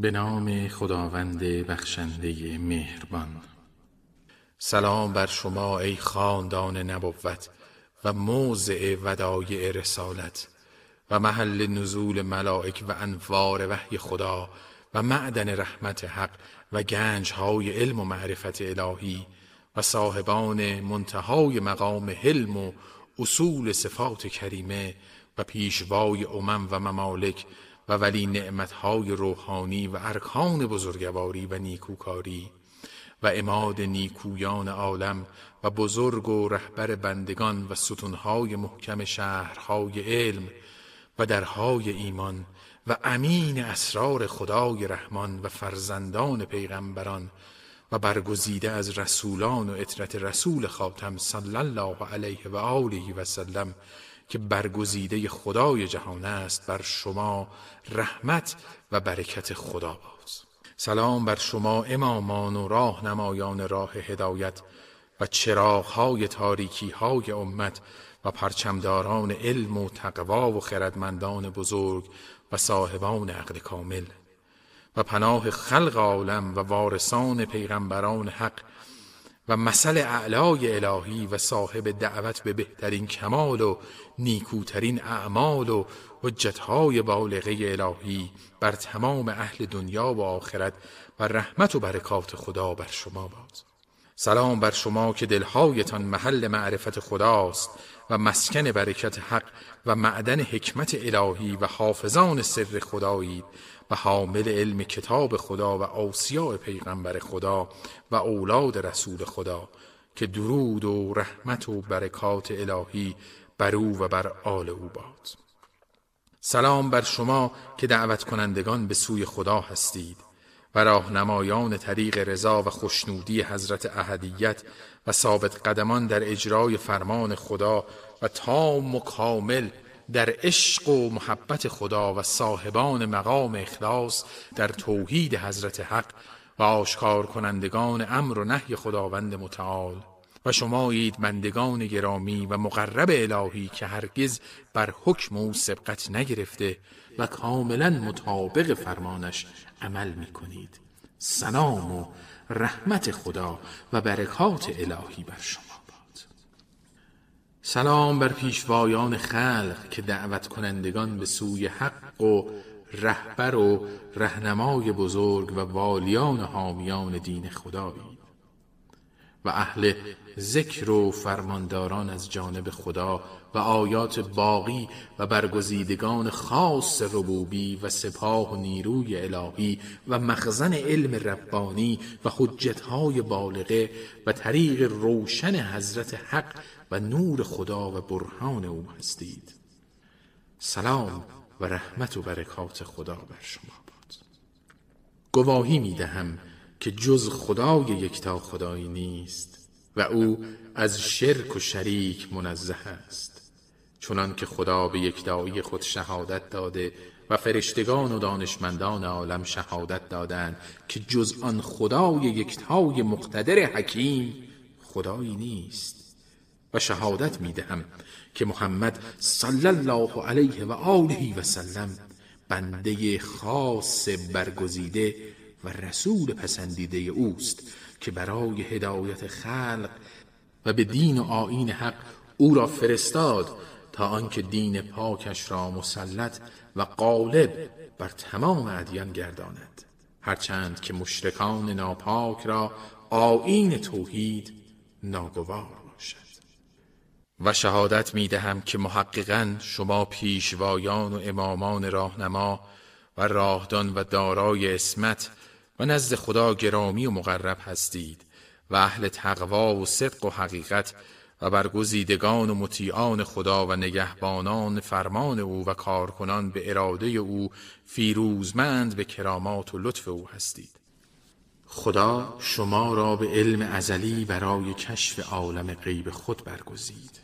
به نام خداوند بخشنده مهربان. سلام بر شما ای خاندان نبوت و موضع ودایع رسالت و محل نزول ملائک و انوار وحی خدا و معدن رحمت حق و گنج های علم و معرفت الهی و صاحبان منتهای مقام حلم و اصول صفات کریمه و پیشوای امم و ممالک و ولی نعمتهای روحانی و ارکان بزرگواری و نیکوکاری و اماد نیکویان عالم و بزرگ و رهبر بندگان و ستونهای محکم شهرهای علم و درهای ایمان و امین اسرار خدای رحمان و فرزندان پیغمبران و برگزیده از رسولان و اطرت رسول خاتم صلی الله علیه و آله و سلم که برگزیده خدای جهان است بر شما رحمت و برکت خدا باز. سلام بر شما امامان و راهنمایان راه هدایت و چراغهای تاریکی های امت و پرچمداران علم و تقوا و خردمندان بزرگ و صاحبان عقل کامل و پناه خلق عالم و وارثان پیغمبران حق و مثل اعلای الهی و صاحب دعوت به بهترین کمال و نیکوترین اعمال و حجتهای بالغه الهی بر تمام اهل دنیا و آخرت و رحمت و برکات خدا بر شما باد. سلام بر شما که دلهایتان محل معرفت خداست و مسکن برکت حق و معدن حکمت الهی و حافظان سر خدایید و حامل علم کتاب خدا و آسیاء پیغمبر خدا و اولاد رسول خدا که درود و رحمت و برکات الهی بر او و بر آل او باد. سلام بر شما که دعوت کنندگان به سوی خدا هستید. و راهنمایان طریق رضا و خوشنودی حضرت احدیت و ثابت قدمان در اجرای فرمان خدا و تام و کامل در عشق و محبت خدا و صاحبان مقام اخلاص در توحید حضرت حق و آشکار کنندگان امر و نهی خداوند متعال. و شمایید بندگان گرامی و مقرب الهی که هرگز بر حکم او سبقت نگرفته و کاملا مطابق فرمانش عمل می کنید سلام و رحمت خدا و برکات الهی بر شما باد. سلام بر پیشوایان خلق که دعوت کنندگان به سوی حق و رهبر و رهنمای بزرگ و والیان حامیان دین خدایی. اهل ذکر و فرمانداران از جانب خدا و آیات باقی و برگزیدگان خاص ربوبی و سپاه و نیروی الهی و مخزن علم ربانی و حجتهای بالغه و طریق روشن حضرت حق و نور خدا و برهان او هستید. سلام و رحمت و برکات خدا بر شما باد. گواهی می دهم که جز خدای یکتا خدایی نیست و او از شرک و شریک منزه است. چنان که خدا به یکتایی خود شهادت داده و فرشتگان و دانشمندان عالم شهادت دادند که جز آن خدای یکتای مقتدر حکیم خدایی نیست. و شهادت می دهم که محمد صلی الله علیه و آله و سلم بنده خاص برگزیده و رسول پسندیده اوست که برای هدایت خلق و به دین و آین حق او را فرستاد تا آنکه دین پاکش را مسلط و غالب بر تمام ادیان گرداند. هرچند که مشرکان ناپاک را آین توحید ناگوار باشد. و شهادت می دهم که محققا شما پیشوایان و امامان راهنما و راهدان و دارای اسمت و نزد خدا گرامی و مقرب هستید و اهل تقوا و صدق و حقیقت و برگزیدگان و مطیعان خدا و نگهبانان فرمان او و کارکنان به اراده او فیروزمند به کرامات و لطف او هستید. خدا شما را به علم ازلی برای کشف عالم غیب خود برگزید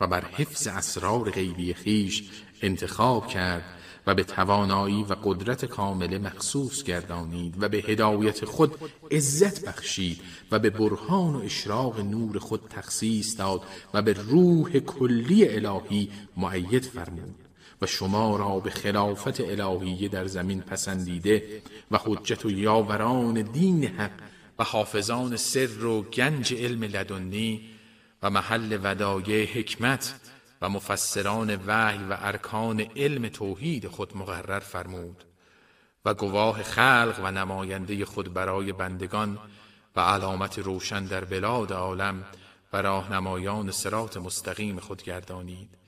و بر حفظ اسرار غیبی خیش انتخاب کرد و به توانایی و قدرت کامل مخصوص گردانید و به هدایت خود عزت بخشید و به برهان و اشراق نور خود تخصیص داد و به روح کلی الهی معید فرمود و شما را به خلافت الهیه در زمین پسندیده و حجت و یاوران دین حق و حافظان سر و گنج علم لدنی و محل ودایع حکمت مفسران وحی و ارکان علم توحید خود مقرر فرمود و گواه خلق و نماینده خود برای بندگان و علامت روشن در بلاد عالم و راهنمایان سرات مستقیم خود گردانید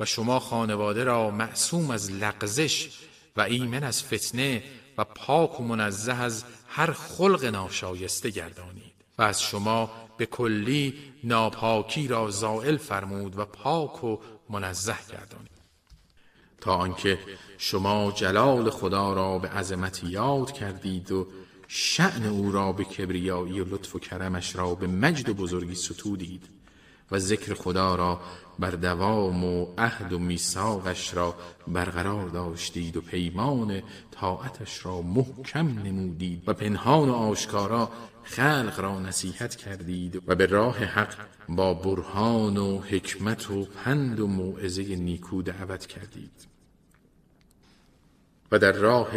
و شما خانواده را معصوم از لغزش و ایمن از فتنه و پاک و منزه از هر خلق ناشایسته گردانید. و از شما به کلی ناپاکی را زائل فرمود و پاک و منزه گردانید. تا آنکه شما جلال خدا را به عظمت یاد کردید و شعن او را به کبریایی و لطف و کرمش را به مجد و بزرگی ستودید و ذکر خدا را بر دوام و عهد و میثاقش را برقرار داشتید و پیمان طاعتش را محکم نمودید و پنهان و آشکارا خلق را نصیحت کردید و به راه حق با برهان و حکمت و پند و موعظه نیکو دعوت کردید. و در راه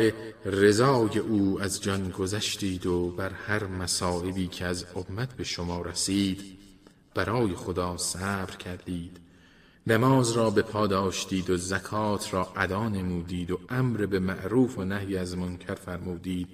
رضای او از جان گذشتید و بر هر مصائبی که از امت به شما رسید برای خدا صبر کردید. نماز را به پا داشتید و زکات را ادا نمودید و امر به معروف و نهی از منکر فرمودید.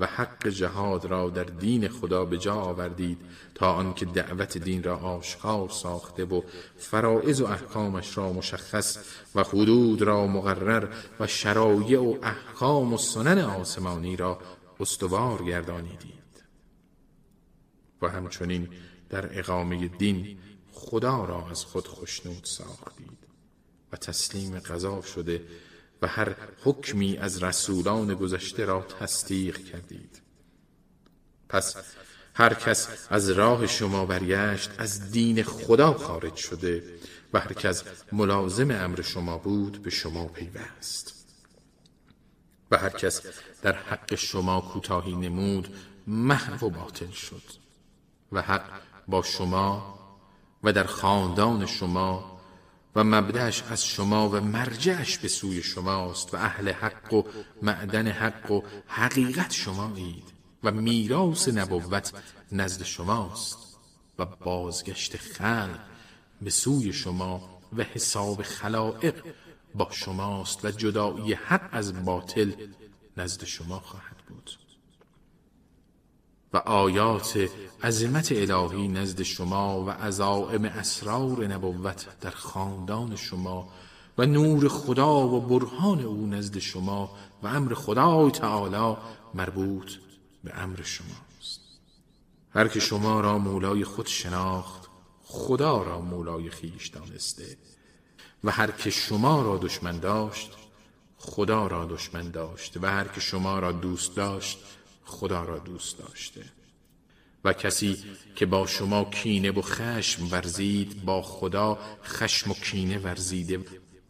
و حق جهاد را در دین خدا به جا آوردید تا آنکه دعوت دین را آشکار ساخته و فرائض و احکامش را مشخص و حدود را مقرر و شرایع و احکام و سنن آسمانی را استوار گردانیدید. و همچنین در اقامه دین خدا را از خود خشنود ساختید و تسلیم قضا شده و هر حکمی از رسولان گذشته را تصدیق کردید. پس هر کس از راه شما برگشت از دین خدا خارج شده و هر کس ملازم امر شما بود به شما پیوست. و هر کس در حق شما کوتاهی نمود محو و باطل شد. و حق با شما و در خاندان شما و مبدعش از شما و مرجعش به سوی شماست و اهل حق و معدن حق و حقیقت شمایید و میراث نبوت نزد شماست و بازگشت خلق به سوی شما و حساب خلائق با شماست و جدایی حق از باطل نزد شما خواهد بود. و آیات عظمت الهی نزد شما و عزائم اسرار نبوت در خاندان شما و نور خدا و برهان او نزد شما و امر خدای تعالی مربوط به امر شماست. هر که شما را مولای خود شناخت خدا را مولای خیش دانسته و هر که شما را دشمن داشت خدا را دشمن داشت و هر که شما را دوست داشت خدا را دوست داشته. و کسی که با شما کینه و خشم ورزید با خدا خشم و کینه ورزیده.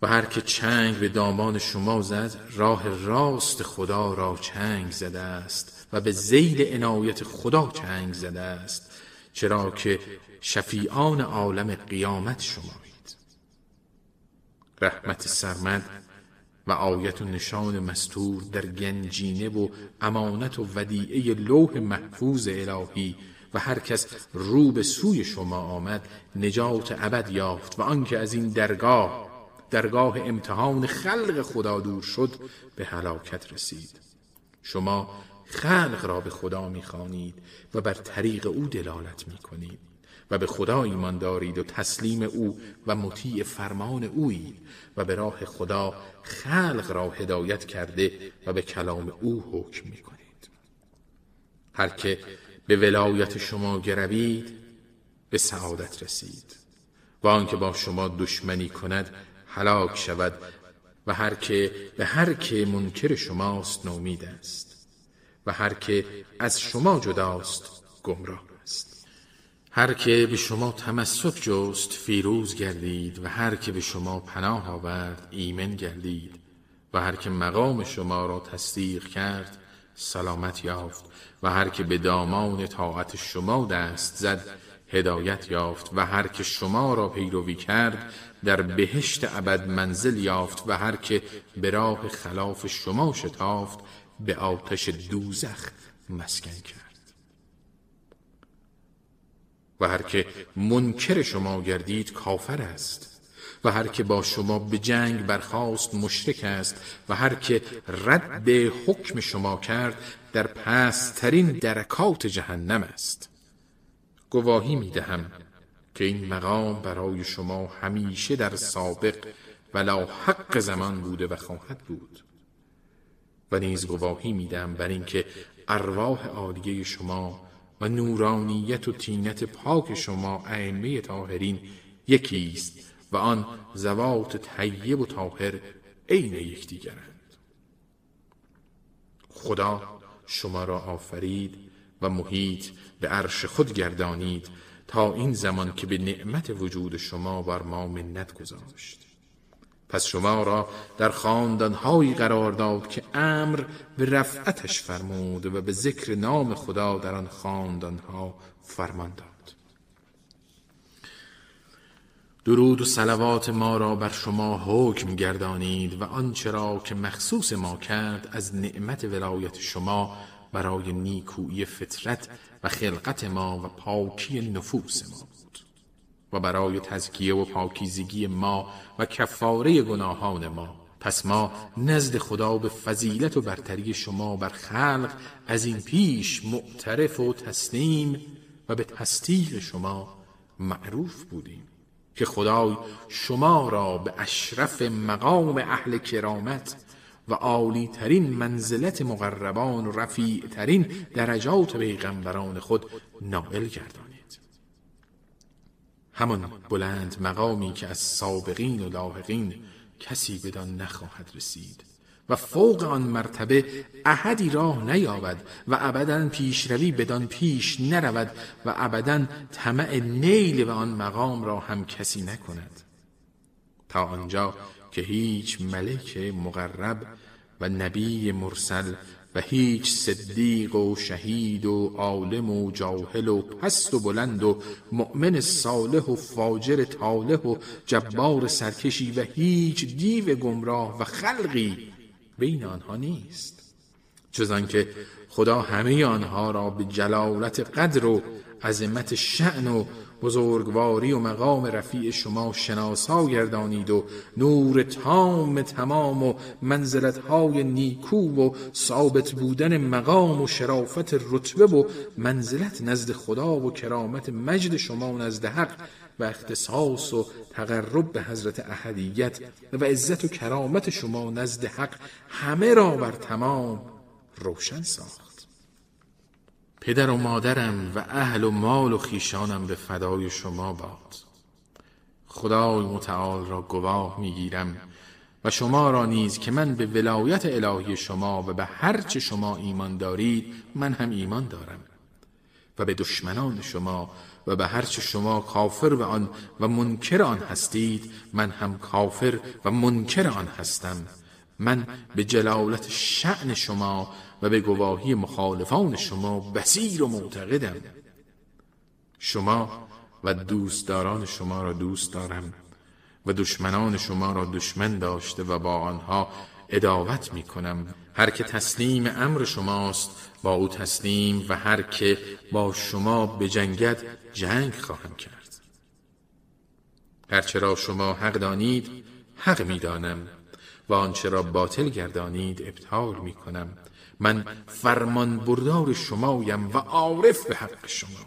و هر که چنگ به دامان شما زد راه راست خدا را چنگ زده است. و به زیل عنایت خدا چنگ زده است. چرا که شفیعان عالم قیامت شمایید. رحمت سرمد و آیت و نشان مستور در گنجینه و امانت و ودیعه لوح محفوظ الهی و هر کس رو به سوی شما آمد نجات ابد یافت و آنکه از این درگاه درگاه امتحان خلق خدا دور شد به هلاکت رسید. شما خلق را به خدا می‌خوانید و بر طریق او دلالت می‌کنید. و به خدا ایمان دارید و تسلیم او و مطیع فرمان اویید و به راه خدا خلق را هدایت کرده و به کلام او حکم می کنید هر که به ولایت شما گروید به سعادت رسید. و آنکه با شما دشمنی کند هلاک شود و هر که به هر که منکر شماست نومید است و هر که از شما جداست گمراه هر که به شما تمسک جست فیروز گردید و هر که به شما پناه آورد ایمن گردید و هر که مقام شما را تصدیق کرد سلامت یافت و هر که به دامان طاعت شما دست زد هدایت یافت و هر که شما را پیروی کرد در بهشت ابد منزل یافت و هر که به راه خلاف شما شتافت به آتش دوزخ مسکن کرد. و هر که منکر شما گردید کافر است. و هر که با شما به جنگ برخاست مشرک است. و هر که رد حکم شما کرد در پسترین درکات جهنم است. گواهی می دهم که این مقام برای شما همیشه در سابق ولا حق زمان بوده و خواهد بود. و نیز گواهی میدم بر اینکه ارواح عالیه شما و نورانیت و تینت پاک شما ائمه طاهرین یکی است و آن زوات طیب و طاهر عین یکدیگرند. خدا شما را آفرید و محیط به عرش خود گردانید تا این زمان که به نعمت وجود شما بر ما منت گذاشت. پس شما را در خاندانهایی قرار داد که امر به رفعتش فرمود و به ذکر نام خدا در آن خاندانها فرمان داد. درود و صلوات ما را بر شما حکم گردانید و آنچه را که مخصوص ما کرد از نعمت ولایت شما برای نیکویی فطرت و خلقت ما و پاکی نفوس ما. و برای تزکیه و پاکیزگی ما و کفاره گناهان ما. پس ما نزد خدا به فضیلت و برتری شما بر خلق از این پیش معترف و تسلیم و به تصدیق شما معروف بودیم که خدای شما را به اشرف مقام اهل کرامت و عالی ترین منزلت مقربان و رفیع ترین درجات پیغمبران خود نائل گردانید همان بلند مقامی که از سابقین و لاحقین کسی بدان نخواهد رسید و فوق آن مرتبه احدی راه نیابد و ابدا پیشروی بدان پیش نرود و ابدا طمع نیل و آن مقام را هم کسی نکند. تا آنجا که هیچ ملک مقرب و نبی مرسل و هیچ صدیق و شهید و عالم و جاهل و پست و بلند و مؤمن صالح و فاجر طالح و جبار سرکشی و هیچ دیو گمراه و خلقی بین آنها نیست. جز آنکه خدا همه آنها را به جلالت قدر و عظمت شعن و بزرگواری و مقام رفیع شما شناسا گردانید و نور تام تمام و منزلتهای نیکو و ثابت بودن مقام و شرافت رتبه و منزلت نزد خدا و کرامت مجد شما نزد حق و اختصاص و تقرب به حضرت احدیت و عزت و کرامت شما نزد حق همه را بر تمام روشن ساخت. پدر و مادرم و اهل و مال و خیشانم به فدای شما باد. خدای متعال را گواه می‌گیرم و شما را نیز که من به ولایت الهی شما و به هرچه شما ایمان دارید من هم ایمان دارم. و به دشمنان شما و به هرچه شما کافر به آن و منکر آن هستید من هم کافر و منکر آن هستم. من به جلالت شعن شما و به گواهی مخالفان شما بسیر و معتقدم. شما و دوستداران شما را دوست دارم و دشمنان شما را دشمن داشته و با آنها اداوت می کنم. هر که تسلیم امر شماست با او تسلیم و هر که با شما بجنگد جنگ خواهم کرد. هرچه را شما حق دانید حق می‌دانم و آنچه را باطل گردانید ابطال می کنم من فرمان بردار شمایم و عارف به حق شما.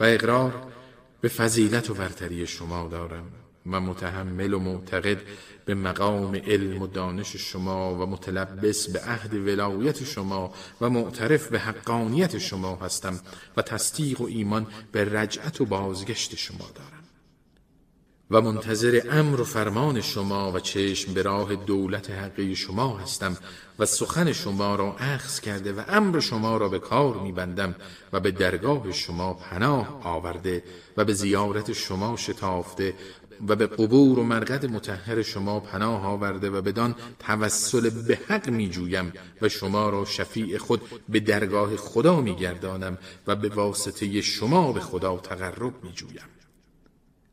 و اقرار به فضیلت و برتری شما دارم و متحمل و معتقد به مقام علم و دانش شما و متلبس به عهد ولایت شما و معترف به حقانیت شما هستم و تصدیق و ایمان به رجعت و بازگشت شما دارم. و منتظر امر و فرمان شما و چشم به راه دولت حقی شما هستم و سخن شما را اخذ کرده و امر شما را به کار میبندم و به درگاه شما پناه آورده و به زیارت شما شتافته و به قبور و مرقد متحر شما پناه آورده و بدان توسل به حق می جویم و شما را شفیع خود به درگاه خدا می گردانم و به واسطه شما به خدا تقرب می جویم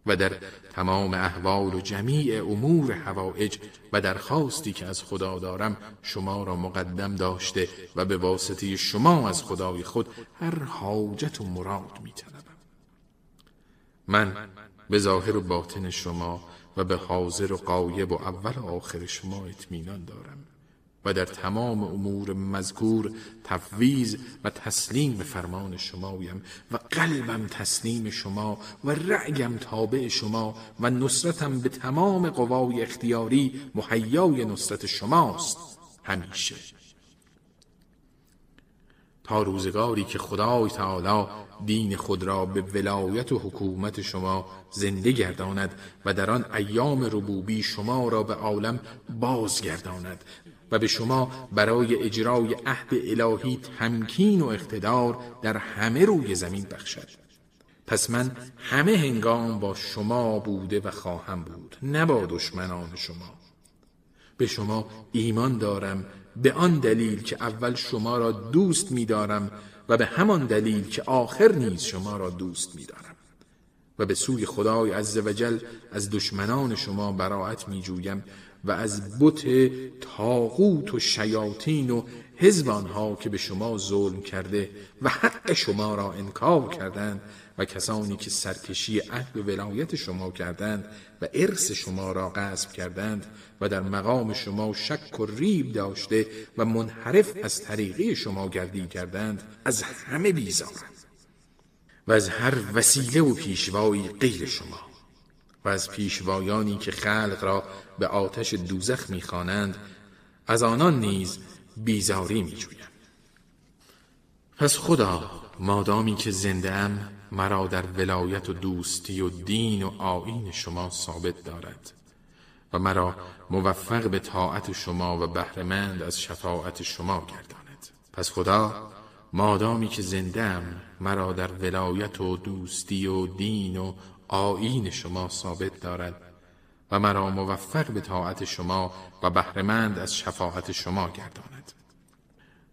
و در تمام احوال و جمیع امور هوایج و درخواستی که از خدا دارم شما را مقدم داشته و به واسطه شما از خدای خود هر حاجت و مراد می من به ظاهر و باطن شما و به حاضر و قایب و اول و آخر شما اطمینان دارم. و در تمام امور مذکور تفویض و تسلیم به فرمان شمایم و قلبم تسلیم شما و رعیم تابع شما و نصرتم به تمام قوای اختیاری مهیای نصرت شماست. همیشه. تا روزگاری که خدای تعالی دین خود را به ولایت و حکومت شما زنده گرداند و در آن ایام ربوبی شما را به عالم بازگرداند و به شما برای اجرای عهد الهی تمکین و اقتدار در همه روی زمین بخشد. پس من همه هنگام با شما بوده و خواهم بود نه با دشمنان شما. به شما ایمان دارم به آن دلیل که اول شما را دوست می‌دارم و به همان دلیل که آخر نیز شما را دوست می‌دارم. و به سوی خدای عزوجل از دشمنان شما براعت می‌جویم و از بت تاغوت و شیاطین و حزب آنها که به شما ظلم کرده و حق شما را انکار کردند و کسانی که سرکشی عهد و ولایت شما کردند و ارث شما را غصب کردند و در مقام شما شک و ریب داشته و منحرف از طریقه شما گردی کردند از همه بیزارند و از هر وسیله و پیشوایی غیر شما. و از پیشوایانی که خلق را به آتش دوزخ می‌خوانند از آنان نیز بیزاری میجویم پس خدا مادامی که زنده ام مرا در ولایت و دوستی و دین و آیین شما ثابت دارد و مرا موفق به طاعت شما و بهرهمند از شفاعت شما گرداند. پس خدا مادامی که زندم مرا در ولایت و دوستی و دین و آیین شما ثابت دارد و مرا موفق به طاعت شما و بهرهمند از شفاعت شما گرداند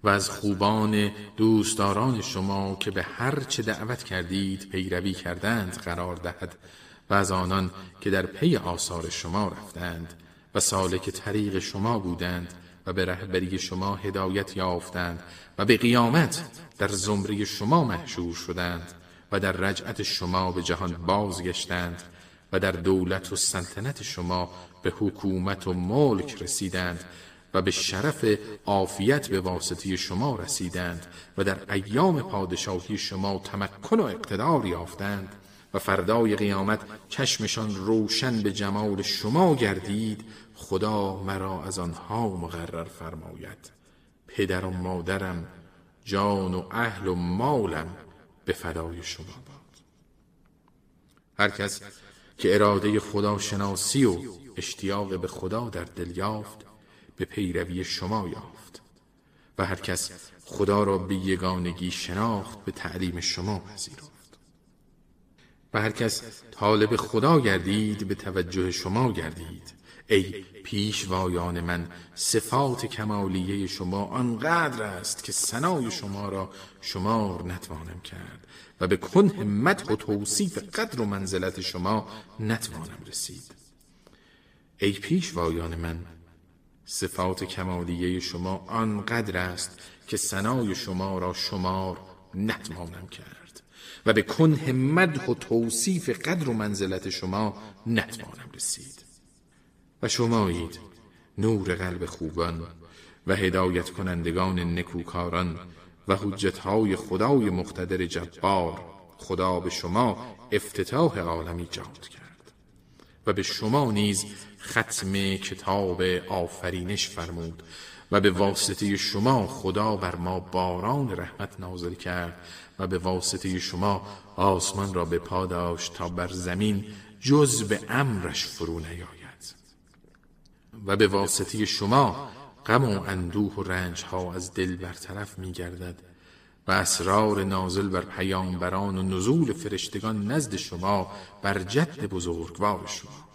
و از خوبان دوستداران شما که به هر چه دعوت کردید پیروی کردند قرار دهد و از آنان که در پی آثار شما رفتند و سالک طریق شما بودند و به رهبری شما هدایت یافتند و به قیامت در زمره شما محشور شدند. و در رجعت شما به جهان بازگشتند و در دولت و سلطنت شما به حکومت و ملک رسیدند و به شرف عافیت به واسطه شما رسیدند و در ایام پادشاهی شما تمکن و اقتدار یافتند و فردای قیامت چشمشان روشن به جمال شما گردید خدا مرا از آنها مقرر فرماید. پدر و مادرم جان و اهل و مالم به فدای شما. باد هر کس که اراده خدا شناسی و اشتیاق به خدا در دل یافت به پیروی شما یافت. و هر کس خدا را به یگانگی شناخت به تعلیم شما پذیرفت. و هر کس طالب خدا گردید به توجه شما گردید. ای پیشوایان من صفات کمالیه شما آنقدر است که سنای شما را شمار نتوانم کرد و به کنه مدح و توصیف قدر و منزلت شما نتوانم رسید. ای پیشوایان من صفات کمالیه شما آنقدر است که سنای شما را شمار نتوانم کرد و به کنه مدح و توصیف قدر و منزلت شما نتوانم رسید. و شمایید نور قلب خوبان و هدایت کنندگان نکوکاران و حجتهای خدای مقتدر جبار خدا به شما افتتاح عالم ایجاد کرد. و به شما نیز ختم کتاب آفرینش فرمود و به واسطه شما خدا بر ما باران رحمت نازل کرد و به واسطه شما آسمان را به پا داشت تا بر زمین جز به امرش فرو نیاید. و به واسطه شما غم و اندوه و رنج ها از دل برطرف می گردد و اسرار نازل بر پیامبران و نزول فرشتگان نزد شما بر جد بزرگوار شما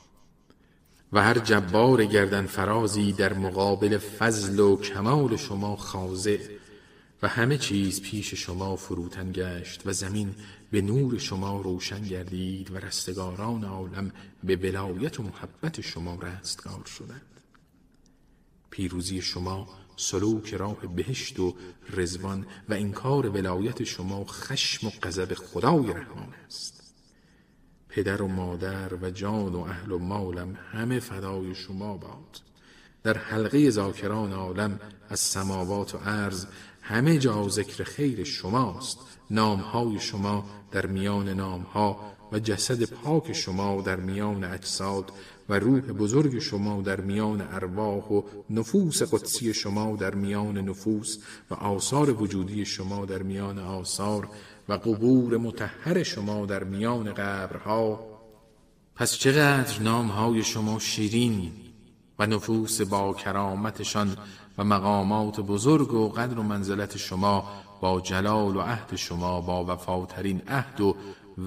و هر جبار گردن فرازی در مقابل فضل و کمال شما خاضع و همه چیز پیش شما فروتن گشت و زمین به نور شما روشن گردید و رستگاران عالم به ولایت و محبت شما رستگار شدند. پیروزی شما سلوک راه بهشت و رزوان و انکار ولایت شما خشم و غضب خدای رحمان است. پدر و مادر و جان و اهل و مالم همه فدای شما باد. در حلقه ذاکران عالم از سماوات و عرض همه جا ذکر خیر شماست. نامهای شما در میان نامها و جسد پاک شما در میان اجساد و روح بزرگ شما در میان ارواح و نفوس قدسی شما در میان نفوس و آثار وجودی شما در میان آثار و قبور متحر شما در میان قبرها. پس چقدر نامهای شما شیرین و نفوس با کرامتشان و مقامات بزرگ و قدر و منزلت شما با جلال و عهد شما با وفاترین عهد و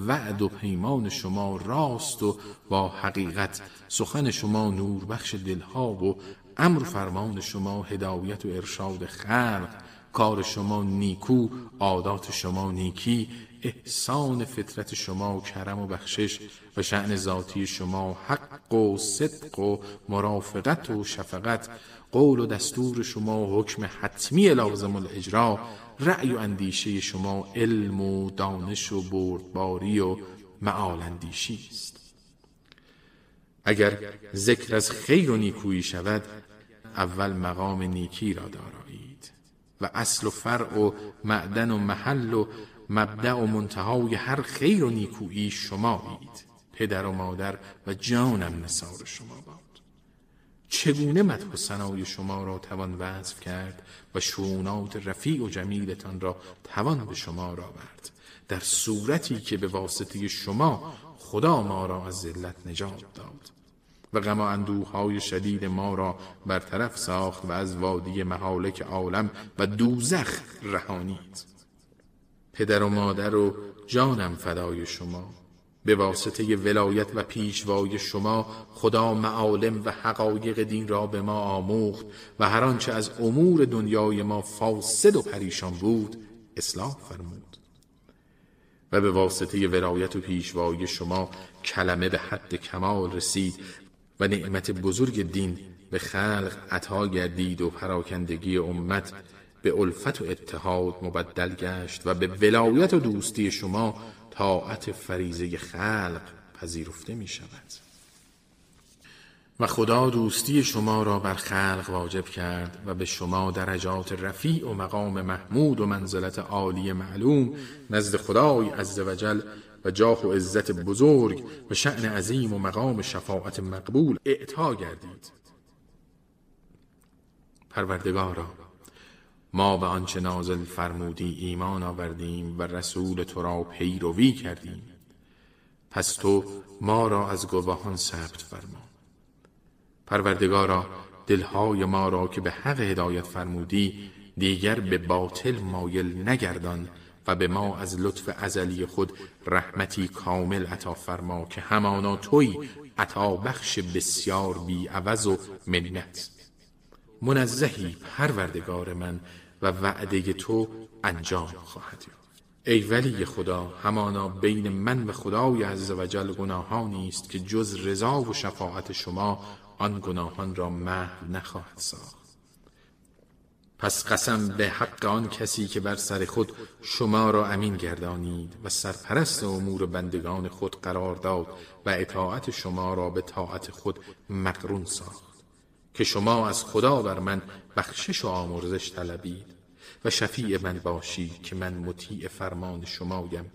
وعد و پیمان شما راست و با حقیقت سخن شما نور بخش دلها و امر و فرمان شما هدایت و ارشاد خلق کار شما نیکو عادات شما نیکی احسان فطرت شما کرم و بخشش و شعن ذاتی شما حق و صدق و مرافقت و شفقت قول و دستور شما حکم حتمی لازم الاجرا رأی و اندیشه شما علم و دانش و بردباری و معال اندیشی است. اگر ذکر از خیر و نیکویی شود اول مقام نیکی را دارایید و اصل و فرع و معدن و محل و مبدع و منتهای هر خیر و نیکویی شمایید. پدر و مادر و جانم نصار شما باد. چگونه مدح و ثنای شما را توان وصف کرد و شونات رفیع و جمیلتان را توان به شما را برد در صورتی که به واسطه شما خدا ما را از ذلت نجات داد و غم و اندوهای شدید ما را برطرف ساخت و از وادی محالک عالم و دوزخ رهانید. پدر و مادر و جانم فدای شما. به واسطه ولایت و پیشوای شما خدا معالم و حقایق دین را به ما آموخت و هر آنچه از امور دنیای ما فاسد و پریشان بود اصلاح فرمود. و به واسطه ولایت و پیشوای شما کلمه به حد کمال رسید و نعمت بزرگ دین به خلق عطا گردید و پراکندگی امت به الفت و اتحاد مبدل گشت و به ولایت و دوستی شما طاعت فریزه خلق پذیرفته می شود. و خدا دوستی شما را بر خلق واجب کرد و به شما درجات رفیع و مقام محمود و منزلت عالی معلوم نزد خدای عزوجل و جاه و عزت بزرگ و شعن عظیم و مقام شفاعت مقبول اعطا گردید. پروردگارا ما به آنچه نازل فرمودی ایمان آوردیم و رسول تو را پیروی کردیم. پس تو ما را از گواهان ثبت فرما. پروردگارا دلهای ما را که به حق هدایت فرمودی دیگر به باطل مایل نگردان و به ما از لطف ازلی خود رحمتی کامل عطا فرما که همانا توی عطا بخش بسیار بی عوض و منت. منزهی پروردگار من و وعده تو انجام خواهد یافت. ای ولی خدا همانا بین من و خدای عزوجل گناهانی است که جز رضا و شفاعت شما آن گناهان را محو نخواهد ساخت. پس قسم به حق آن کسی که بر سر خود شما را امین گردانید و سرپرست امور بندگان خود قرار داد و اطاعت شما را به طاعت خود مقرون ساخت. که شما از خدا بر من بخشش و آمرزش طلبید و شفیع من باشید که من مطیع فرمان شمایم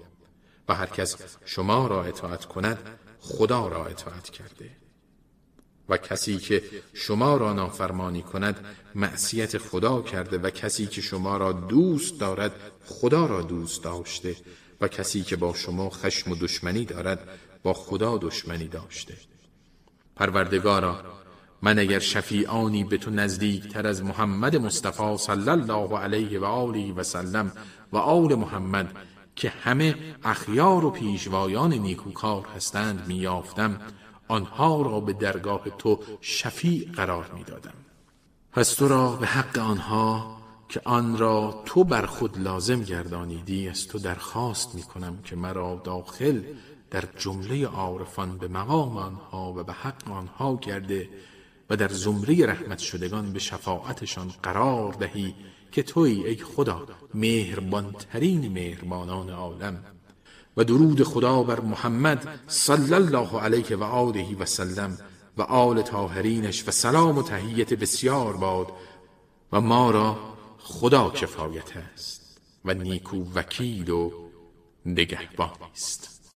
و هر کس شما را اطاعت کند خدا را اطاعت کرده. و کسی که شما را نافرمانی کند معصیت خدا کرده و کسی که شما را دوست دارد خدا را دوست داشته و کسی که با شما خشم و دشمنی دارد با خدا دشمنی داشته. پروردگارا من اگر شفیعانی به تو نزدیک تر از محمد مصطفی صلی الله علیه و آله و سلم و آل محمد که همه اخیار و پیشوایان نیکوکار هستند میافتم آنها را به درگاه تو شفیع قرار می‌دادم. پس تو را به حق آنها که آن را تو بر خود لازم گردانیدی از تو درخواست می کنم که مرا داخل در جمله عارفان به مقام آنها و به حق آنها کرده و در زمره رحمت شدگان به شفاعتشان قرار دهی که توی ای خدا مهربانترین مهربانان عالم. و درود خدا بر محمد صلی الله علیه و آله و سلم و آل طاهرینش و سلام و تهیت بسیار باد و ما را خدا کفایت است و نیکو وکیل و نگهبان است.